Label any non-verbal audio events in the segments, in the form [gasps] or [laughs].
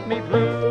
Me blue.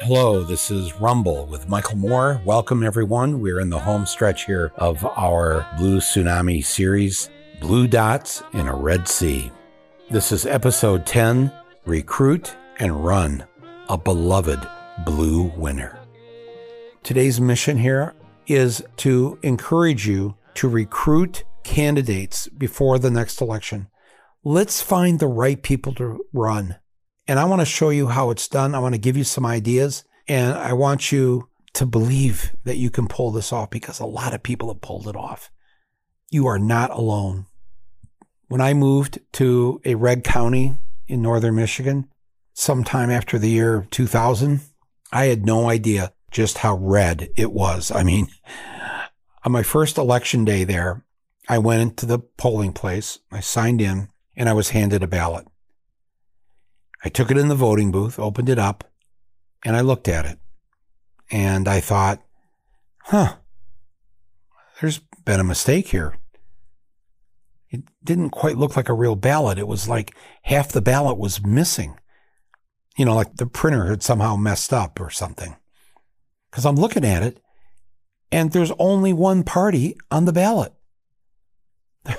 Hello, this is Rumble with Michael Moore. Welcome, everyone. We're in the home stretch here of our Blue Tsunami series, Blue Dots in a Red Sea. This is episode 10 Recruit and Run, a beloved blue winner. Today's mission here is to encourage you to recruit candidates before the next election. Let's find the right people to run. And I want to show you how it's done. I want to give you some ideas. And I want you to believe that you can pull this off because a lot of people have pulled it off. You are not alone. When I moved to a red county in northern Michigan, sometime after the year 2000, I had no idea just how red it was. I mean, on my first election day there, I went into the polling place, I signed in, and I was handed a ballot. I took it in the voting booth, opened it up, and I looked at it. And I thought, huh, there's been a mistake here. It didn't quite look like a real ballot. It was like half the ballot was missing. You know, like the printer had somehow messed up or something. Because I'm looking at it, and there's only one party on the ballot. [laughs]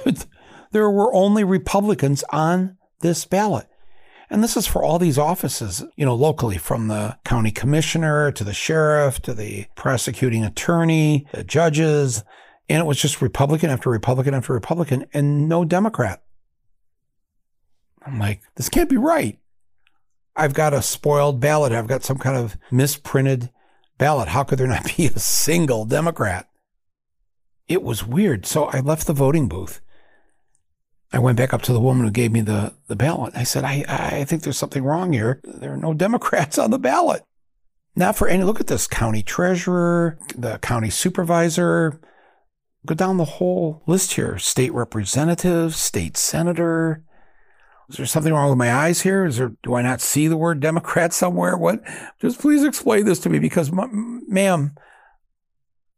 there were only Republicans on this ballot. And this is for all these offices, you know, locally, from the county commissioner to the sheriff to the prosecuting attorney, the judges. And it was just Republican after Republican after Republican and no Democrat. I'm like, this can't be right. I've got a spoiled ballot. I've got some kind of misprinted ballot. How could there not [laughs] be a single Democrat? It was weird. So I left the voting booth. I went back up to the woman who gave me the, the ballot. I said, I, I think there's something wrong here. There are no [laughs] Democrats on the ballot. Not for any, look at this county treasurer, the county supervisor. Go down the whole list here. State representative, state senator. Is there something wrong with my eyes here? Is there, do I not see the word Democrat somewhere? What? Just please explain this to me because, ma'am,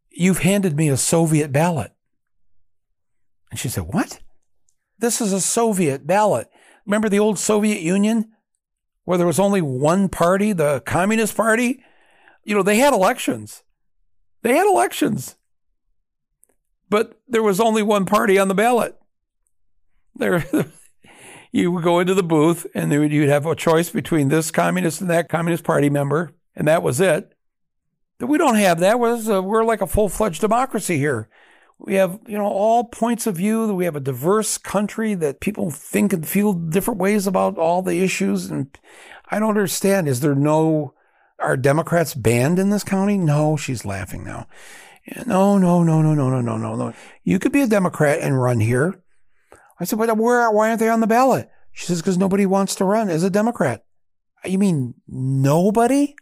you've handed me a Soviet ballot. And she said, What? This is a Soviet ballot. Remember the old Soviet Union where there was only one party, the Communist Party? You know, they had elections. They had elections. But there was only one party on the ballot. There [laughs] you would go into the booth and you'd have a choice between this communist and that communist party member, and that was it. We don't have that. We're like a full-fledged democracy here. We have, you know, all points of view. We have a diverse country that people think and feel different ways about all the issues. And I don't understand. Is there no, are Democrats banned in this county? No, she's laughing now. No, no, no, no, no, no, no, no, no. You could be a Democrat and run here. I said, but where, why aren't they on the ballot? She says, because nobody wants to run as a Democrat. You mean nobody?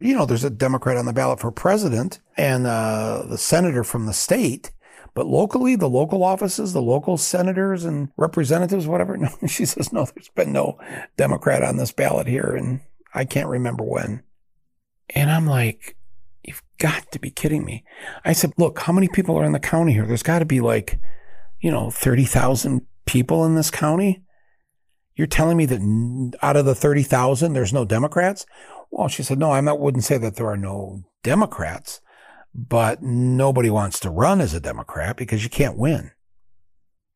You know, there's a Democrat on the ballot for president and uh, the senator from the state. But locally, the local offices, the local senators and representatives, whatever. [laughs] No, she says, no, there's been no Democrat on this ballot here. And I can't remember when. And I'm like, you've got to be kidding me. I said, look, how many people are in the county here? There's got to be like, you know, 30,000 people in this county. You're telling me that out of the 30,000, there's no Democrats? Well, she said, no, I wouldn't say that there are no Democrats but nobody wants to run as a Democrat because you can't win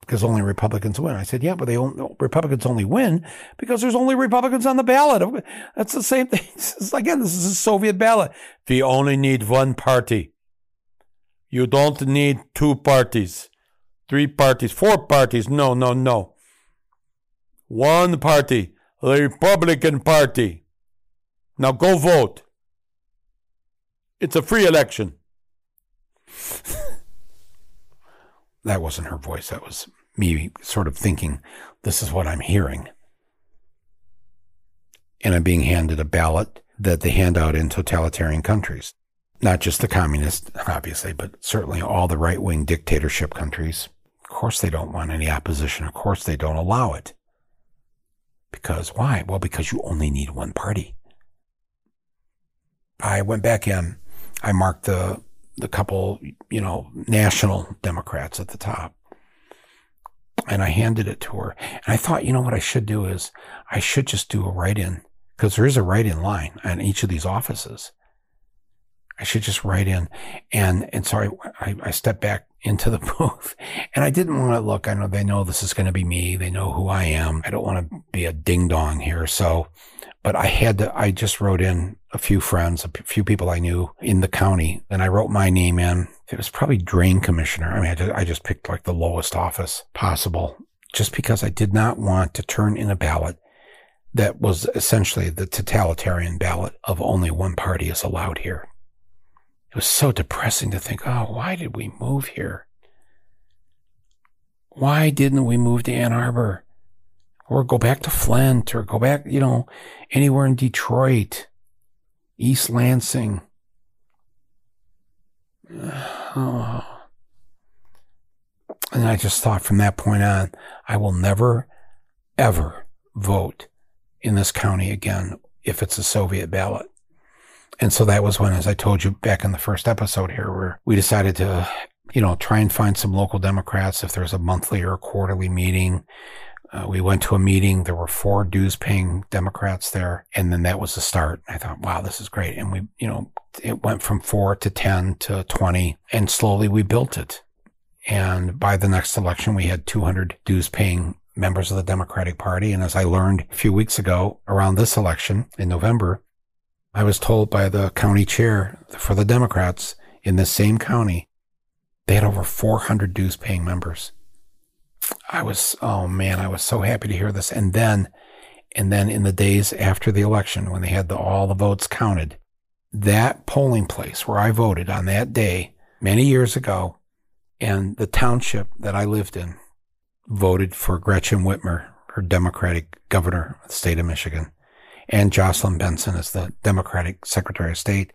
because only Republicans win. I said, yeah, but they only, Republicans only win because there's only Republicans on the ballot. That's the same thing. [laughs] Again, this is a Soviet ballot. We only need one party. You don't need two parties, three parties, four parties. No, no, no. One party, the Republican Party. Now go vote. It's a free election. [laughs] that wasn't her voice. That was me sort of thinking, this is what I'm hearing. And I'm being handed a ballot that they hand out in totalitarian countries. Not just the communist, obviously, but certainly all the right wing dictatorship countries. Of course, they don't want any opposition. Of course, they don't allow it. Because why? Well, because you only need one party. I went back in. I marked the the couple, you know, national Democrats at the top. And I handed it to her. And I thought, you know what I should do is I should just do a write in because there is a write in line on each of these offices. I should just write in. And, and so I, I, I stepped back into the [laughs] booth and I didn't want to look. I know they know this is going to be me. They know who I am. I don't want to be a ding dong here. So, but I had to, I just wrote in a few friends, a few people I knew in the county and I wrote my name in. It was probably drain commissioner. I mean, I just, I just picked like the lowest office possible just because I did not want to turn in a ballot that was essentially the totalitarian ballot of only one party is allowed here. It was so depressing to think, oh, why did we move here? Why didn't we move to Ann Arbor? Or go back to Flint or go back, you know, anywhere in Detroit, East Lansing. [sighs] Oh. And I just thought from that point on, I will never, ever vote in this county again if it's a Soviet ballot. And so that was when, as I told you back in the first episode here, where we decided to, you know, try and find some local Democrats if there's a monthly or a quarterly meeting. Uh, we went to a meeting. There were four dues paying Democrats there. And then that was the start. I thought, wow, this is great. And we, you know, it went from four to 10 to 20 and slowly we built it. And by the next election, we had 200 dues paying members of the Democratic Party. And as I learned a few weeks ago around this election in November, I was told by the county chair for the Democrats in this same county, they had over 400 dues paying members. I was, oh man, I was so happy to hear this. And then, and then in the days after the election, when they had the, all the votes counted, that polling place where I voted on that day many years ago, and the township that I lived in voted for Gretchen Whitmer, her Democratic governor of the state of Michigan, and Jocelyn Benson as the Democratic Secretary of State.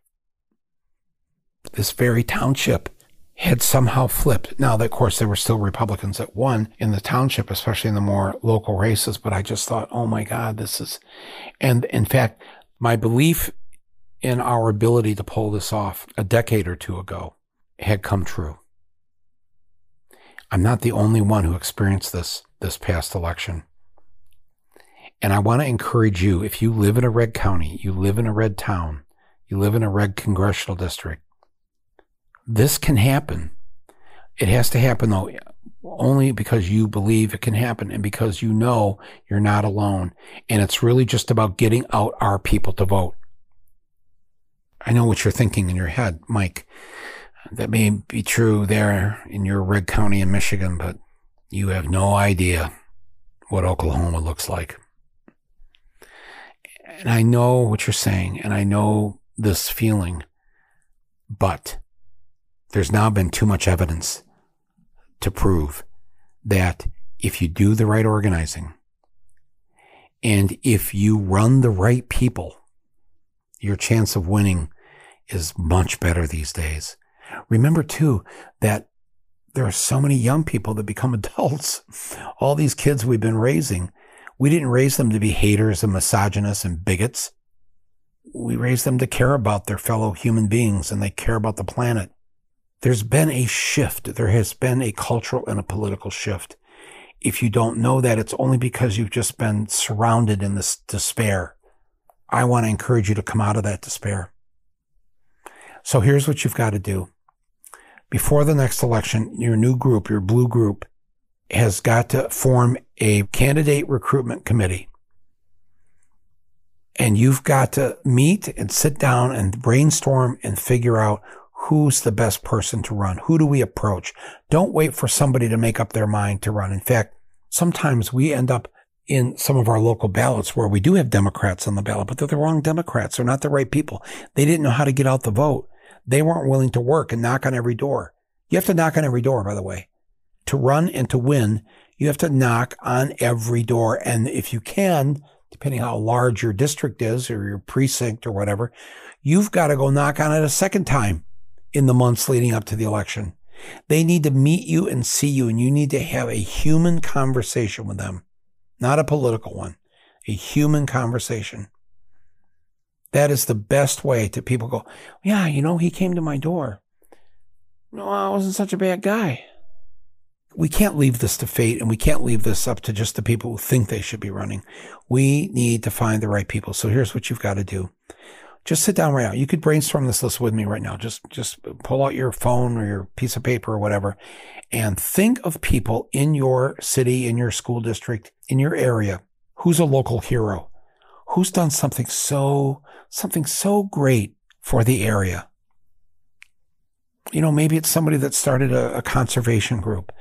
This very township had somehow flipped. Now, of course, there were still Republicans that won in the township, especially in the more local races. But I just thought, oh my God, this is, and in fact, my belief in our ability to pull this off a decade or two ago had come true. I'm not the only one who experienced this this past election. And I want to encourage you if you live in a red county, you live in a red town, you live in a red congressional district, this can happen. It has to happen though, only because you believe it can happen and because you know you're not alone. And it's really just about getting out our people to vote. I know what you're thinking in your head, Mike. That may be true there in your red county in Michigan, but you have no idea what Oklahoma looks like. And I know what you're saying, and I know this feeling, but there's now been too much evidence to prove that if you do the right organizing and if you run the right people, your chance of winning is much better these days. Remember too that there are so many young people that become [laughs] adults. All these kids we've been raising, we didn't raise them to be haters and misogynists and bigots. We raised them to care about their fellow human beings and they care about the planet. There's been a shift. There has been a cultural and a political shift. If you don't know that, it's only because you've just been surrounded in this despair. I want to encourage you to come out of that despair. So here's what you've got to do before the next election, your new group, your blue group, has got to form a candidate recruitment committee. And you've got to meet and sit down and brainstorm and figure out who's the best person to run. Who do we approach? Don't wait for somebody to make up their mind to run. In fact, sometimes we end up in some of our local ballots where we do have Democrats on the ballot, but they're the wrong Democrats. They're not the right people. They didn't know how to get out the vote. They weren't willing to work and knock on every door. You have to knock on every door, by the way. to run and to win, you have to knock on every door. And if you can, depending how large your district is or your precinct or whatever, you've got to go knock on it a second time in the months leading up to the election. They need to meet you and see you, and you need to have a human conversation with them, not a political one, a human conversation. That is the best way to people go, yeah, you know, he came to my door. No, I wasn't such a bad guy. We can't leave this to fate and we can't leave this up to just the people who think they should be running. We need to find the right people. So here's what you've got to do. Just sit down right now. You could brainstorm this list with me right now. Just, just pull out your phone or your piece of paper or whatever and think of people in your city, in your school district, in your area. Who's a local hero? Who's done something so, something so great for the area? You know, maybe it's somebody that started a, a conservation group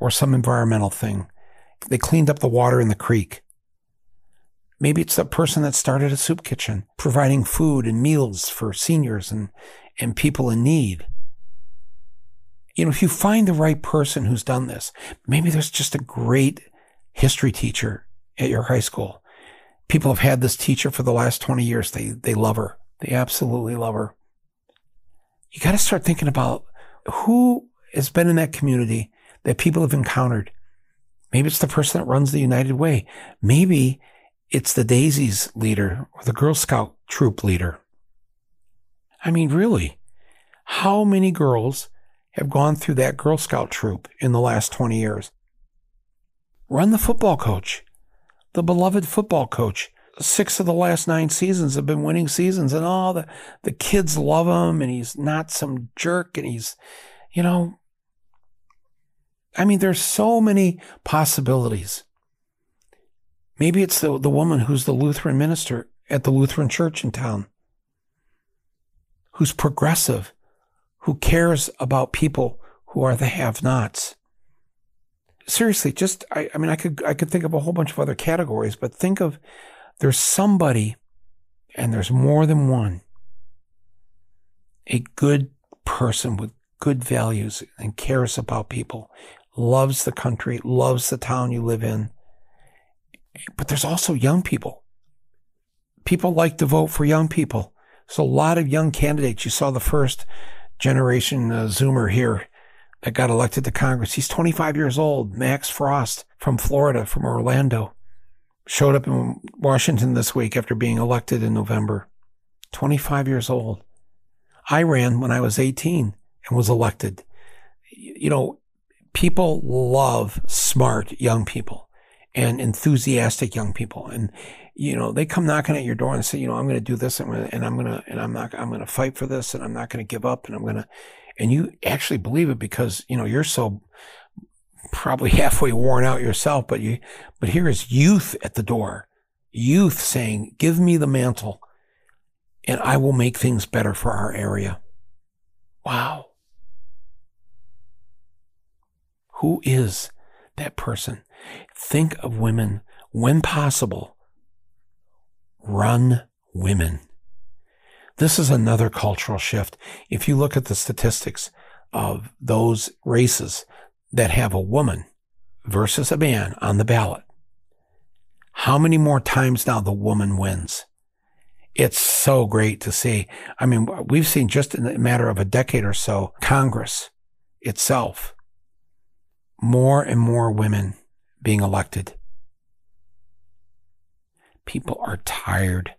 or some environmental thing. They cleaned up the water in the creek. Maybe it's the person that started a soup kitchen, providing food and meals for seniors and, and people in need. You know, if you find the right person who's done this, maybe there's just a great history teacher at your high school. People have had this teacher for the last 20 years. They, they love her. They absolutely love her. You got to start thinking about who has been in that community that people have encountered. Maybe it's the person that runs the United Way. Maybe it's the Daisies leader or the Girl Scout troop leader. I mean, really, how many girls have gone through that Girl Scout troop in the last 20 years? Run the football coach, the beloved football coach. Six of the last nine seasons have been winning seasons, and all the, the kids love him, and he's not some jerk, and he's, you know, I mean, there's so many possibilities. Maybe it's the, the woman who's the Lutheran minister at the Lutheran church in town, who's progressive, who cares about people who are the have nots. Seriously, just, I, I mean, I could, I could think of a whole bunch of other categories, but think of there's somebody, and there's more than one, a good person with good values and cares about people, loves the country, loves the town you live in, but there's also young people. People like to vote for young people. So a lot of young candidates. You saw the first generation uh, Zoomer here that got elected to Congress. He's 25 years old. Max Frost from Florida, from Orlando, showed up in Washington this week after being elected in November. 25 years old. I ran when I was 18 and was elected. You know, people love smart young people and enthusiastic young people. And, you know, they come knocking at your door and say, you know, I'm going to do this and I'm going to, and I'm not, I'm going to fight for this and I'm not going to give up and I'm going to, and you actually believe it because, you know, you're so probably [laughs] halfway worn out yourself, but you, but here is youth at the door, youth saying, give me the mantle and I will make things better for our area. Wow. Who is that person? Think of women when possible. Run women. This is another cultural shift. If you look at the statistics of those races that have a woman versus a man on the ballot, how many more times now the woman wins? It's so great to see. I mean, we've seen just in a matter of a decade or so, Congress itself, more and more women being elected. People are tired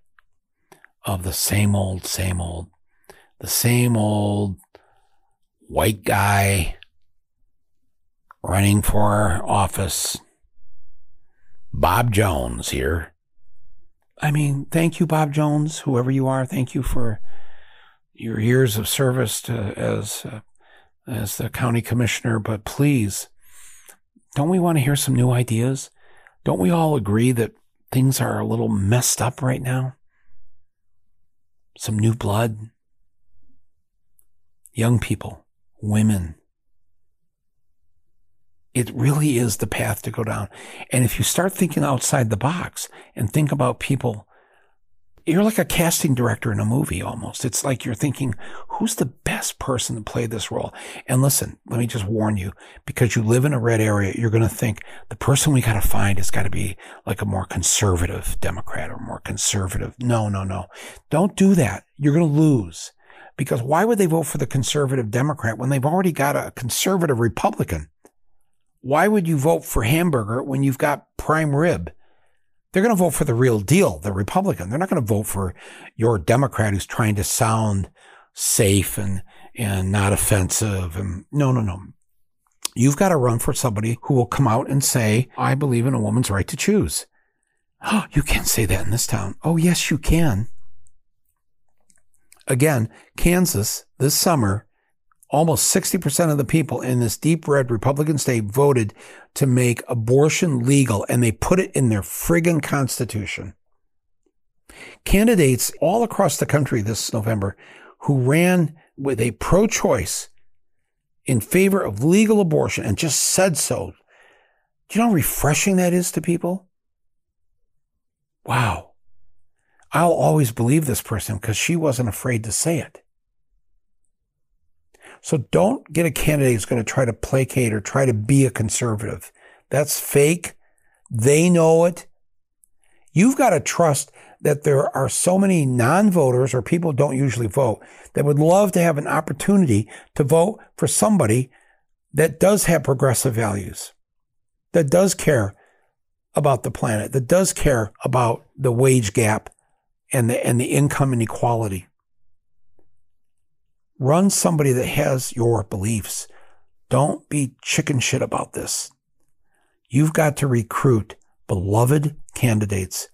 of the same old, same old, the same old white guy running for office. Bob Jones here. I mean, thank you, Bob Jones, whoever you are. Thank you for your years of service to, as uh, as the county commissioner. But please, don't we want to hear some new ideas? Don't we all agree that things are a little messed up right now? Some new blood? Young people, women. It really is the path to go down. And if you start thinking outside the box and think about people you're like a casting director in a movie almost. It's like you're thinking, who's the best person to play this role? And listen, let me just warn you, because you live in a red area, you're going to think the person we got to find has got to be like a more conservative Democrat or more conservative. No, no, no. Don't do that. You're going to lose. Because why would they vote for the conservative Democrat when they've already got a conservative Republican? Why would you vote for hamburger when you've got prime rib? They're going to vote for the real deal, the Republican. They're not going to vote for your Democrat who's trying to sound safe and, and not offensive. And no, no, no. You've got to run for somebody who will come out and say, I believe in a woman's right to choose. Oh, [gasps] you can't say that in this town. Oh, yes, you can. Again, Kansas this summer almost 60% of the people in this deep red Republican state voted to make abortion legal and they put it in their friggin' constitution. Candidates all across the country this November who ran with a pro choice in favor of legal abortion and just said so. Do you know how refreshing that is to people? Wow. I'll always believe this person because she wasn't afraid to say it. So don't get a candidate who's going to try to placate or try to be a conservative. That's fake. They know it. You've got to trust that there are so many non-voters or people don't usually vote that would love to have an opportunity to vote for somebody that does have progressive values, that does care about the planet, that does care about the wage gap and the, and the income inequality. Run somebody that has your beliefs. Don't be chicken shit about this. You've got to recruit beloved candidates,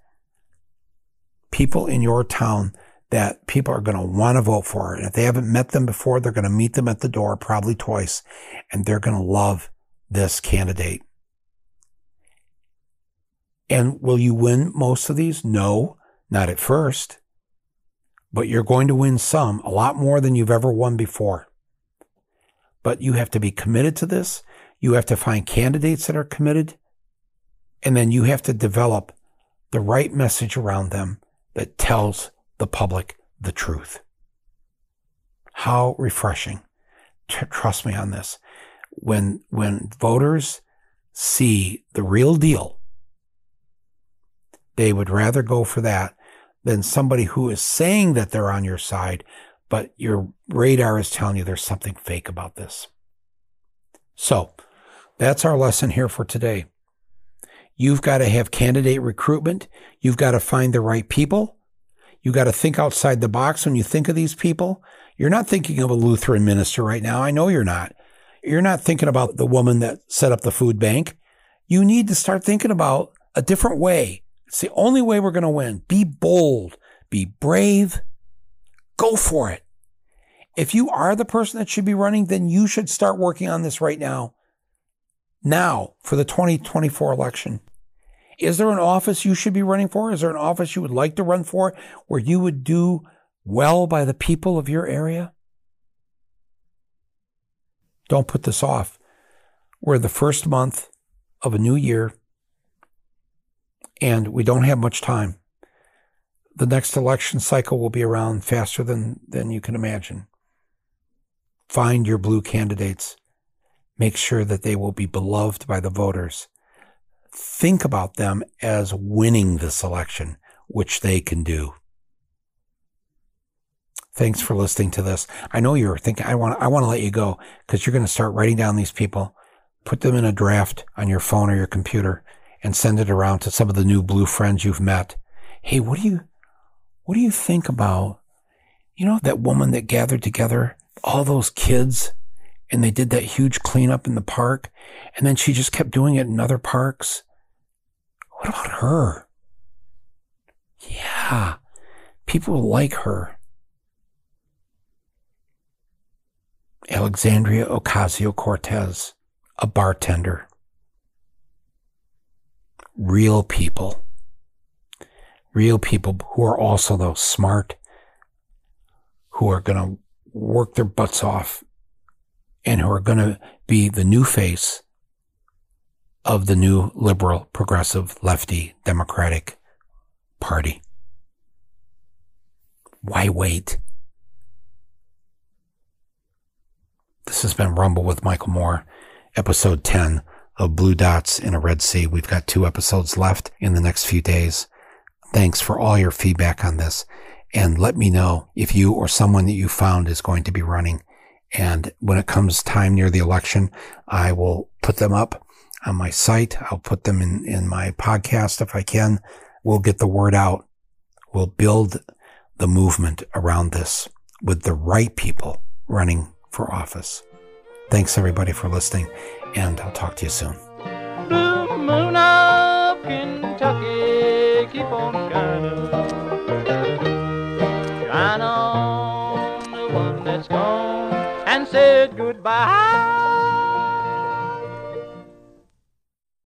people in your town that people are going to want to vote for. And if they haven't met them before, they're going to meet them at the door, probably twice, and they're going to love this candidate. And will you win most of these? No, not at first but you're going to win some, a lot more than you've ever won before. But you have to be committed to this. You have to find candidates that are committed. And then you have to develop the right message around them that tells the public the truth. How refreshing. Trust me on this. When, when voters see the real deal, they would rather go for that than somebody who is saying that they're on your side, but your radar is telling you there's something fake about this. So that's our lesson here for today. You've got to have candidate recruitment. You've got to find the right people. You've got to think outside the box when you think of these people. You're not thinking of a Lutheran minister right now. I know you're not. You're not thinking about the woman that set up the food bank. You need to start thinking about a different way it's the only way we're going to win. Be bold, be brave, go for it. If you are the person that should be running, then you should start working on this right now. Now for the 2024 election. Is there an office you should be running for? Is there an office you would like to run for where you would do well by the people of your area? Don't put this off. We're the first month of a new year and we don't have much time. The next election cycle will be around faster than, than you can imagine. Find your blue candidates. Make sure that they will be beloved by the voters. Think about them as winning this election, which they can do. Thanks for listening to this. I know you're thinking, I want, I want to let you go because you're going to start writing down these people, put them in a draft on your phone or your computer and send it around to some of the new blue friends you've met. Hey, what do you, what do you think about, you know, that woman that gathered together all those kids and they did that huge cleanup in the park and then she just kept doing it in other parks? What about her? Yeah, people like her. Alexandria Ocasio Cortez, a bartender real people. Real people who are also, though, smart, who are going to work their butts off and who are going to be the new face of the new liberal, progressive, lefty, democratic party. Why wait? This has been Rumble with Michael Moore, episode 10 of Blue Dots in a Red Sea. We've got two episodes left in the next few days. Thanks for all your feedback on this. And let me know if you or someone that you found is going to be running. And when it comes time near the election, I will put them up on my site. I'll put them in, in my podcast if I can. We'll get the word out. We'll build the movement around this with the right people running for office. Thanks everybody for listening, and I'll talk to you soon. Blue moon of Kentucky, keep on shining. Shine on the one that's gone and said goodbye.